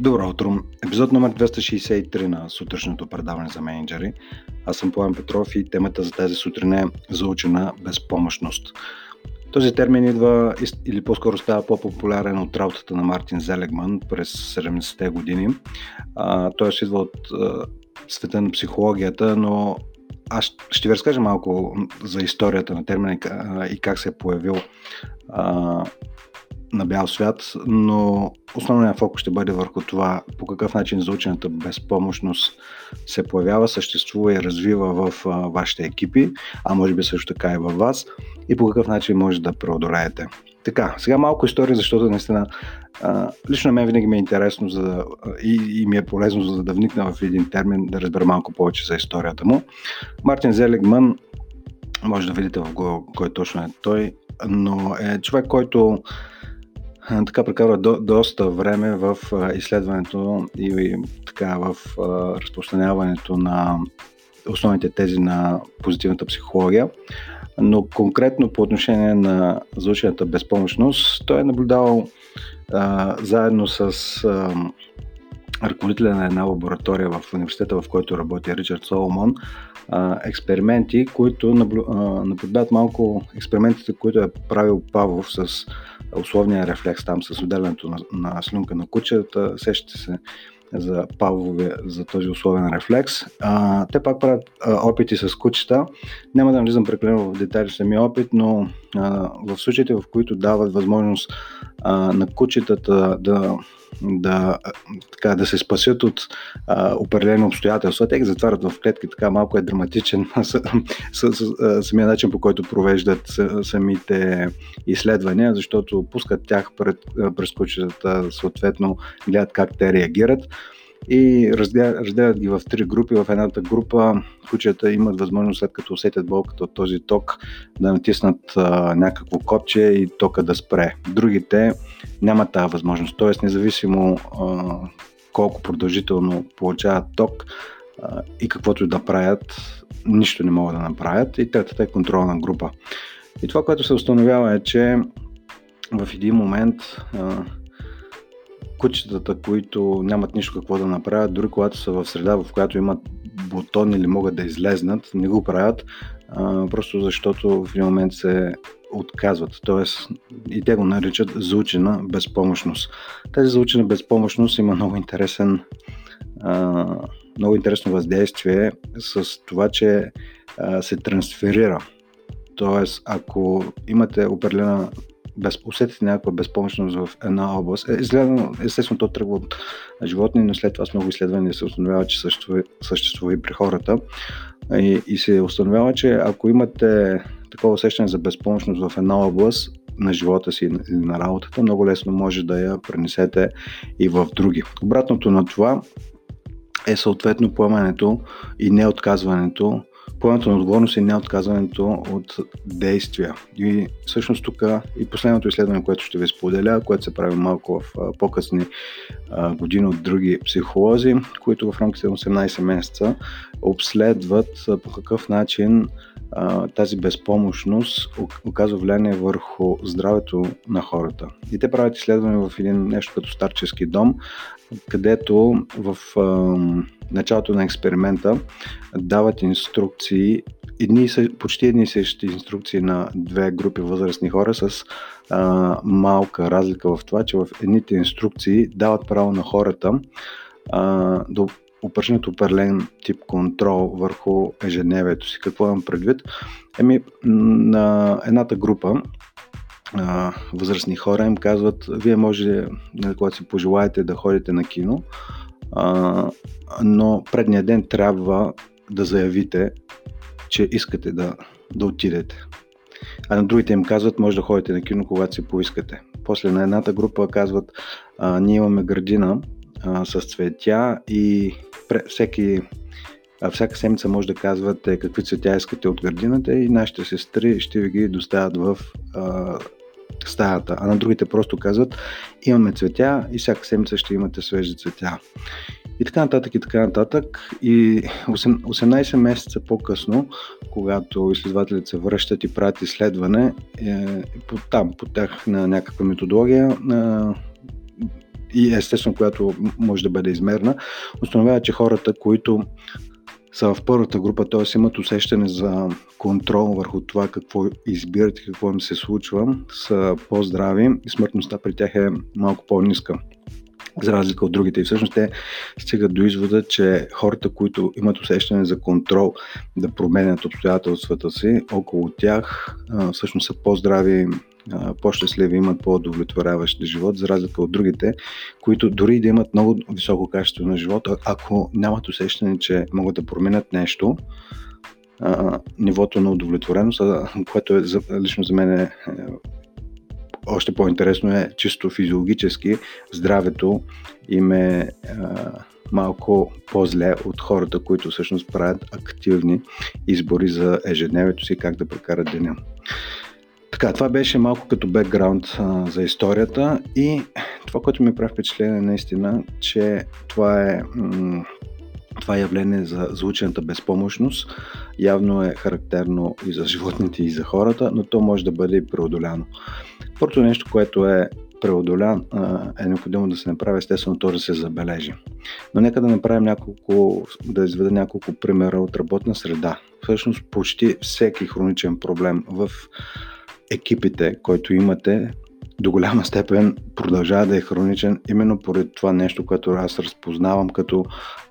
Добро утро! Епизод номер 263 на сутрешното предаване за менеджери. Аз съм Пламен Петров и темата за тази сутрин е заучена безпомощност. Този термин идва или по-скоро става по-популярен от работата на Мартин Зелегман през 70-те години. той е идва от а, света на психологията, но аз ще ви разкажа малко за историята на термина и как се е появил а, на бял свят, но основният фокус ще бъде върху това по какъв начин заучената безпомощност се появява, съществува и развива в вашите екипи, а може би също така и във вас и по какъв начин може да преодолеете. Така, сега малко история, защото наистина а, лично мен винаги ми е интересно за и, и ми е полезно за да вникна в един термин, да разбера малко повече за историята му. Мартин Зелегман, може да видите в Google кой точно е той, но е човек, който така прекарва до, доста време в изследването и така в разпространяването на основните тези на позитивната психология. Но конкретно по отношение на заучената безпомощност, той е наблюдавал а, заедно с а, ръководителя на една лаборатория в университета, в който работи Ричард Соломон, експерименти, които наблюдават малко експериментите, които е правил Павлов с условния рефлекс там, с отделянето на, на слюнка на кучета. Сещате се за Павлове, за този условен рефлекс. А, те пак правят а, опити с кучета. Няма да влизам прекалено в детайли самия опит, но а, в случаите, в които дават възможност а, на кучетата да да, така, да се спасят от а, определени обстоятелства. Те ги затварят в клетки, така малко е драматичен с, с, с, самия начин по който провеждат самите изследвания, защото пускат тях пред, през кучетата, съответно гледат как те реагират и разделят ги в три групи. В едната група кучета имат възможност, след като усетят болката от този ток, да натиснат а, някакво копче и тока да спре. Другите нямат тази възможност, т.е. независимо а, колко продължително получават ток а, и каквото да правят, нищо не могат да направят. И третата е контролна група. И това, което се установява е, че в един момент а, кучетата, които нямат нищо какво да направят, дори когато са в среда, в която имат бутон или могат да излезнат, не го правят, а, просто защото в един момент се отказват. Тоест, и те го наричат заучена безпомощност. Тази заучена безпомощност има много интересен а, много интересно въздействие с това, че а, се трансферира. Тоест, ако имате определена без, усетите някаква безпомощност в една област. Е, изгледано, естествено, то тръгва от животни, но след това с много изследвания се установява, че съществува, съществува и при хората. И, и се установява, че ако имате такова усещане за безпомощност в една област на живота си или на работата, много лесно може да я пренесете и в други. Обратното на това е съответно поемането и неотказването поемането на отговорност и неотказването от действия. И всъщност тук и последното изследване, което ще ви споделя, което се прави малко в по-късни години от други психолози, които в рамките на 18 месеца обследват по какъв начин тази безпомощност оказва влияние върху здравето на хората. И те правят изследване в един нещо като старчески дом, където в началото на експеримента дават инструкции, едни, почти едни и същи инструкции на две групи възрастни хора с а, малка разлика в това, че в едните инструкции дават право на хората а, да упражнят определен тип контрол върху ежедневието си. Какво имам предвид? Еми, на едната група а, възрастни хора им казват, вие може, нали, когато си пожелаете да ходите на кино, а, но предния ден трябва да заявите, че искате да, да отидете. А на другите им казват, може да ходите на кино, когато си поискате. После на едната група казват, а, ние имаме градина а, с цветя и всеки всяка седмица може да казвате какви цветя искате от градината и нашите сестри ще ви ги доставят в а, стаята, а на другите просто казват имаме цветя и всяка седмица ще имате свежи цветя. И така нататък, и така нататък. И 18 месеца по-късно, когато изследователите се връщат и правят изследване, е, по, там, по тях на някаква методология, е, и естествено, която може да бъде измерна, установява, че хората, които са в първата група, т.е. имат усещане за контрол върху това какво избират и какво им се случва, са по-здрави и смъртността при тях е малко по-ниска за разлика от другите. И всъщност те стигат до извода, че хората, които имат усещане за контрол да променят обстоятелствата си около тях, всъщност са по-здрави, по-щастливи, имат по-удовлетворяващ живот, за разлика от другите, които дори да имат много високо качество на живота, ако нямат усещане, че могат да променят нещо, нивото на удовлетвореност, което е, лично за мен е още по-интересно е чисто физиологически здравето им е а, малко по-зле от хората, които всъщност правят активни избори за ежедневието си, как да прекарат деня. Така, това беше малко като бекграунд за историята и това, което ми прави впечатление наистина, че това е м- това явление за звучената безпомощност явно е характерно и за животните, и за хората, но то може да бъде и преодоляно. Първото нещо, което е преодолян, е необходимо да се направи, естествено, то да се забележи. Но нека да направим няколко, да изведа няколко примера от работна среда. Всъщност, почти всеки хроничен проблем в екипите, който имате, до голяма степен продължава да е хроничен именно поради това нещо, което аз разпознавам като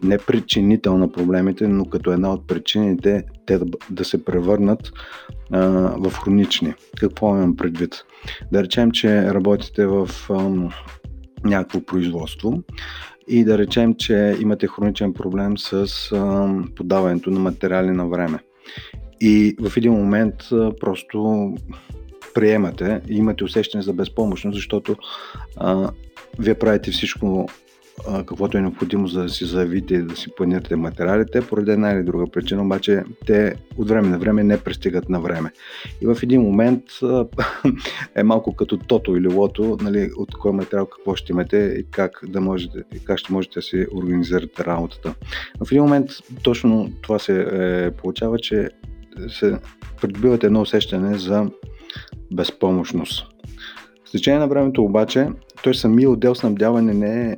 не причинител на проблемите, но като една от причините те да, да се превърнат а, в хронични. Какво имам предвид? Да речем, че работите в а, някакво производство и да речем, че имате хроничен проблем с а, подаването на материали на време. И в един момент а, просто приемате и имате усещане за безпомощност, защото а, вие правите всичко а, каквото е необходимо за да си заявите и да си планирате материалите, поради една или друга причина, обаче те от време на време не пристигат на време. И в един момент а, е малко като тото или лото, нали, от кой материал какво ще имате и как, да можете, как ще можете да си организирате работата. В един момент точно това се е, получава, че се придобивате едно усещане за безпомощност. С течение на времето обаче, той самия отдел снабдяване не е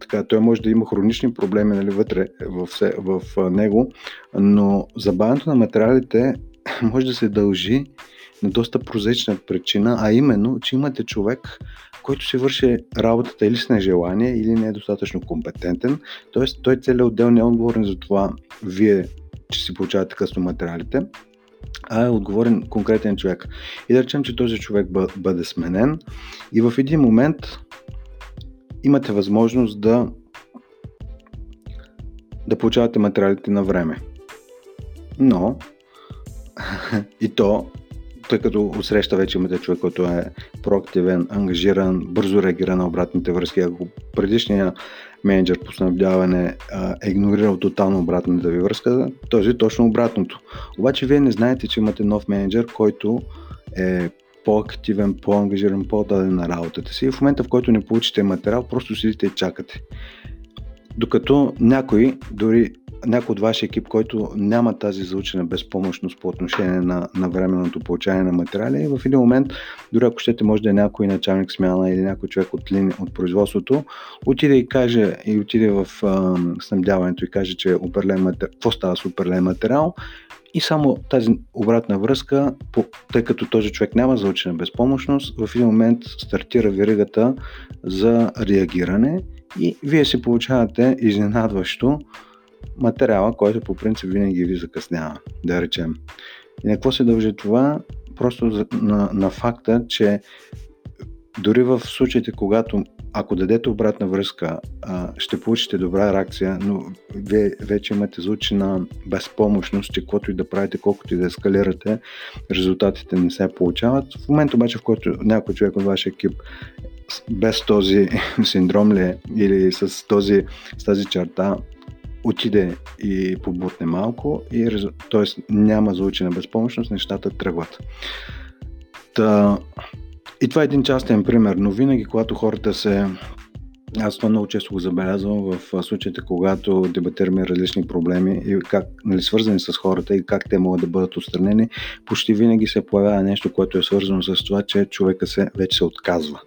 така, той може да има хронични проблеми нали, вътре в, в, него, но забавянето на материалите може да се дължи на доста прозаична причина, а именно, че имате човек, който си върши работата или с нежелание, или не е достатъчно компетентен. Тоест, той целият отдел не е отговорен за това вие, че си получавате късно материалите, а е отговорен конкретен човек. И да речем, че този човек бъде сменен и в един момент имате възможност да да получавате материалите на време. Но и то, тъй като отсреща вече имате човек, който е проактивен, ангажиран, бързо реагира на обратните връзки. Ако предишния менеджер по снабдяване е игнорирал тотално обратната ви връзка, този е точно обратното. Обаче вие не знаете, че имате нов менеджер, който е по-активен, по-ангажиран, по-даден на работата си. И в момента, в който не получите материал, просто седите и чакате. Докато някой, дори някой от вашия екип, който няма тази заучена безпомощност по отношение на, на временното получаване на материали, и в един момент, дори ако щете, може да е някой началник смяна или някой човек от, лини, от производството, отиде и каже, и отиде в а, снабдяването и каже, че определен материал, какво става с определен материал, и само тази обратна връзка, тъй като този човек няма заучена безпомощност, в един момент стартира веригата за реагиране и вие си получавате изненадващо материала, който по принцип винаги ви закъснява, да речем. И на какво се дължи това? Просто на, на факта, че дори в случаите, когато ако дадете обратна връзка, ще получите добра реакция, но вие вече имате на безпомощност, че каквото и да правите, колкото и да ескалирате, резултатите не се получават. В момента обаче, в който някой човек от вашия екип без този синдром ли е, или с, този, с тази черта отиде и побутне малко, и, т.е. няма заучена безпомощност, нещата тръгват. Та, и това е един частен пример, но винаги, когато хората се аз това много често го забелязвам в случаите, когато дебатираме различни проблеми и как, нали, свързани с хората и как те могат да бъдат отстранени, почти винаги се появява нещо, което е свързано с това, че човека се вече се отказва.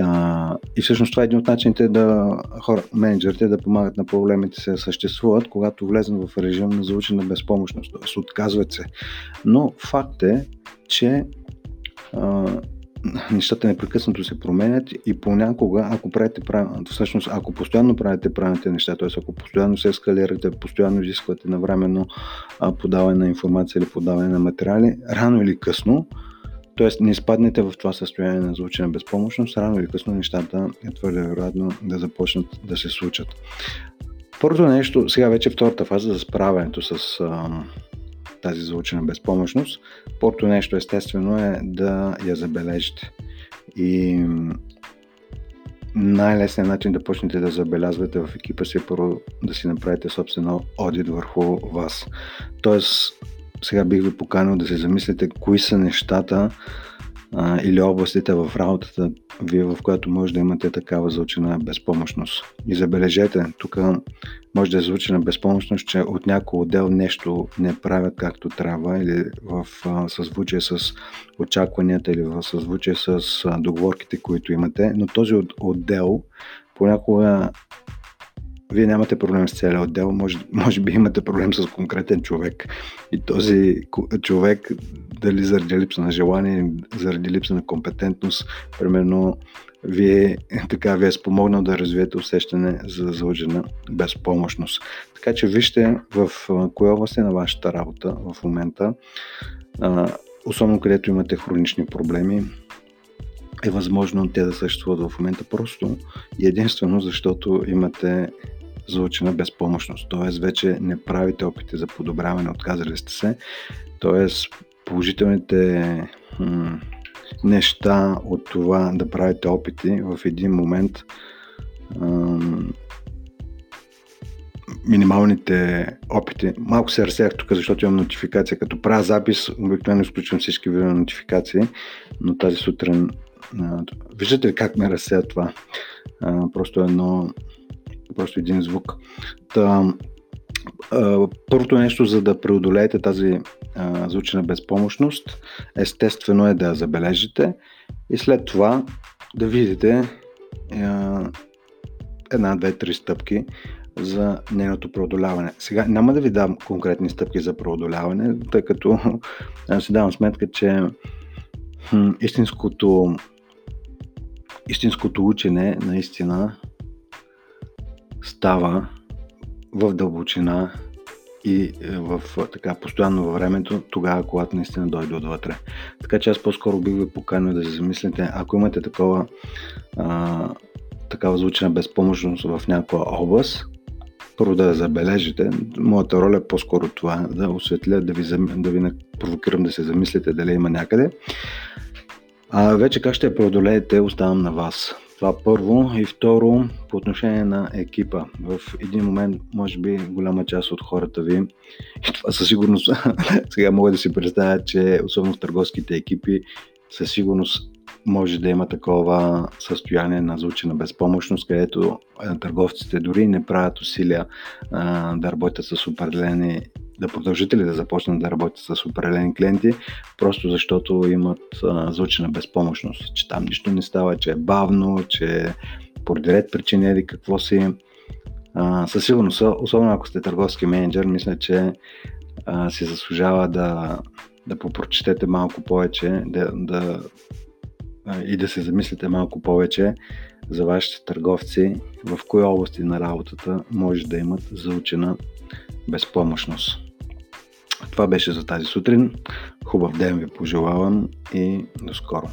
А, и всъщност това е един от начините да хора, менеджерите да помагат на проблемите се съществуват, когато влезнат в режим на заучена безпомощност, т.е. отказват се. Но факт е, че а, нещата непрекъснато се променят и понякога, ако правите правилно, всъщност, ако постоянно правите правилните неща, т.е. ако постоянно се ескалирате, постоянно изисквате навременно подаване на информация или подаване на материали, рано или късно, т.е. не изпаднете в това състояние на звучена безпомощност, рано или късно нещата е твърде вероятно да започнат да се случат. Първото нещо, сега вече втората фаза за справянето с а, тази заучена безпомощност. Първото нещо естествено е да я забележите. И най-лесният начин да почнете да забелязвате в екипа си е първо да си направите собствено одит върху вас. Тоест, сега бих ви поканил да се замислите кои са нещата а, или областите в работата вие, в която може да имате такава заучена безпомощност. И забележете, тук може да е заучена безпомощност, че от някой отдел нещо не правят както трябва или в съзвучие с очакванията или в съзвучие с договорките, които имате, но този отдел понякога вие нямате проблем с целия отдел, може, може би имате проблем с конкретен човек. И този човек, дали заради липса на желание, заради липса на компетентност, примерно, вие, така, ви е спомогнал да развиете усещане за заложена безпомощност. Така че вижте в коя област е на вашата работа в момента, особено където имате хронични проблеми, е възможно те да съществуват в момента просто и единствено защото имате заучена безпомощност. Т.е. вече не правите опити за подобряване, отказали сте се. Т.е. положителните м- неща от това да правите опити в един момент м- минималните опити. Малко се разсеях тук, защото имам нотификация. Като правя запис, обикновено изключвам всички видео нотификации, но тази сутрин виждате как ме разсея това? просто едно просто един звук. Та, първото нещо, за да преодолеете тази звучена безпомощност, естествено е да я забележите и след това да видите една, две, три стъпки за нейното преодоляване. Сега няма да ви дам конкретни стъпки за преодоляване, тъй като си давам сметка, че истинското, истинското учене наистина става в дълбочина и е, в така постоянно във времето, тогава, когато наистина дойде отвътре. Така че аз по-скоро бих ви поканил да се замислите, ако имате такова, а, такава звучена безпомощност в някоя област, първо да я забележите. Моята роля е по-скоро това, да осветля, да ви, да ви провокирам да се замислите дали има някъде. А вече как ще я преодолеете, оставам на вас. Това първо. И второ, по отношение на екипа. В един момент, може би, голяма част от хората ви, и това със сигурност, сега мога да си представя, че особено в търговските екипи, със сигурност може да има такова състояние на звучена безпомощност, където търговците дори не правят усилия а, да работят с определени да продължите ли да започнат да работят с определени клиенти, просто защото имат а, звучена безпомощност, че там нищо не става, че е бавно, че поради ред причини или какво си. А, със сигурност, особено ако сте търговски менеджер, мисля, че а, си заслужава да, да попрочетете малко повече да, да, а, и да се замислите малко повече за вашите търговци, в кои области на работата може да имат заучена безпомощност. Това беше за тази сутрин. Хубав ден ви пожелавам и до скоро.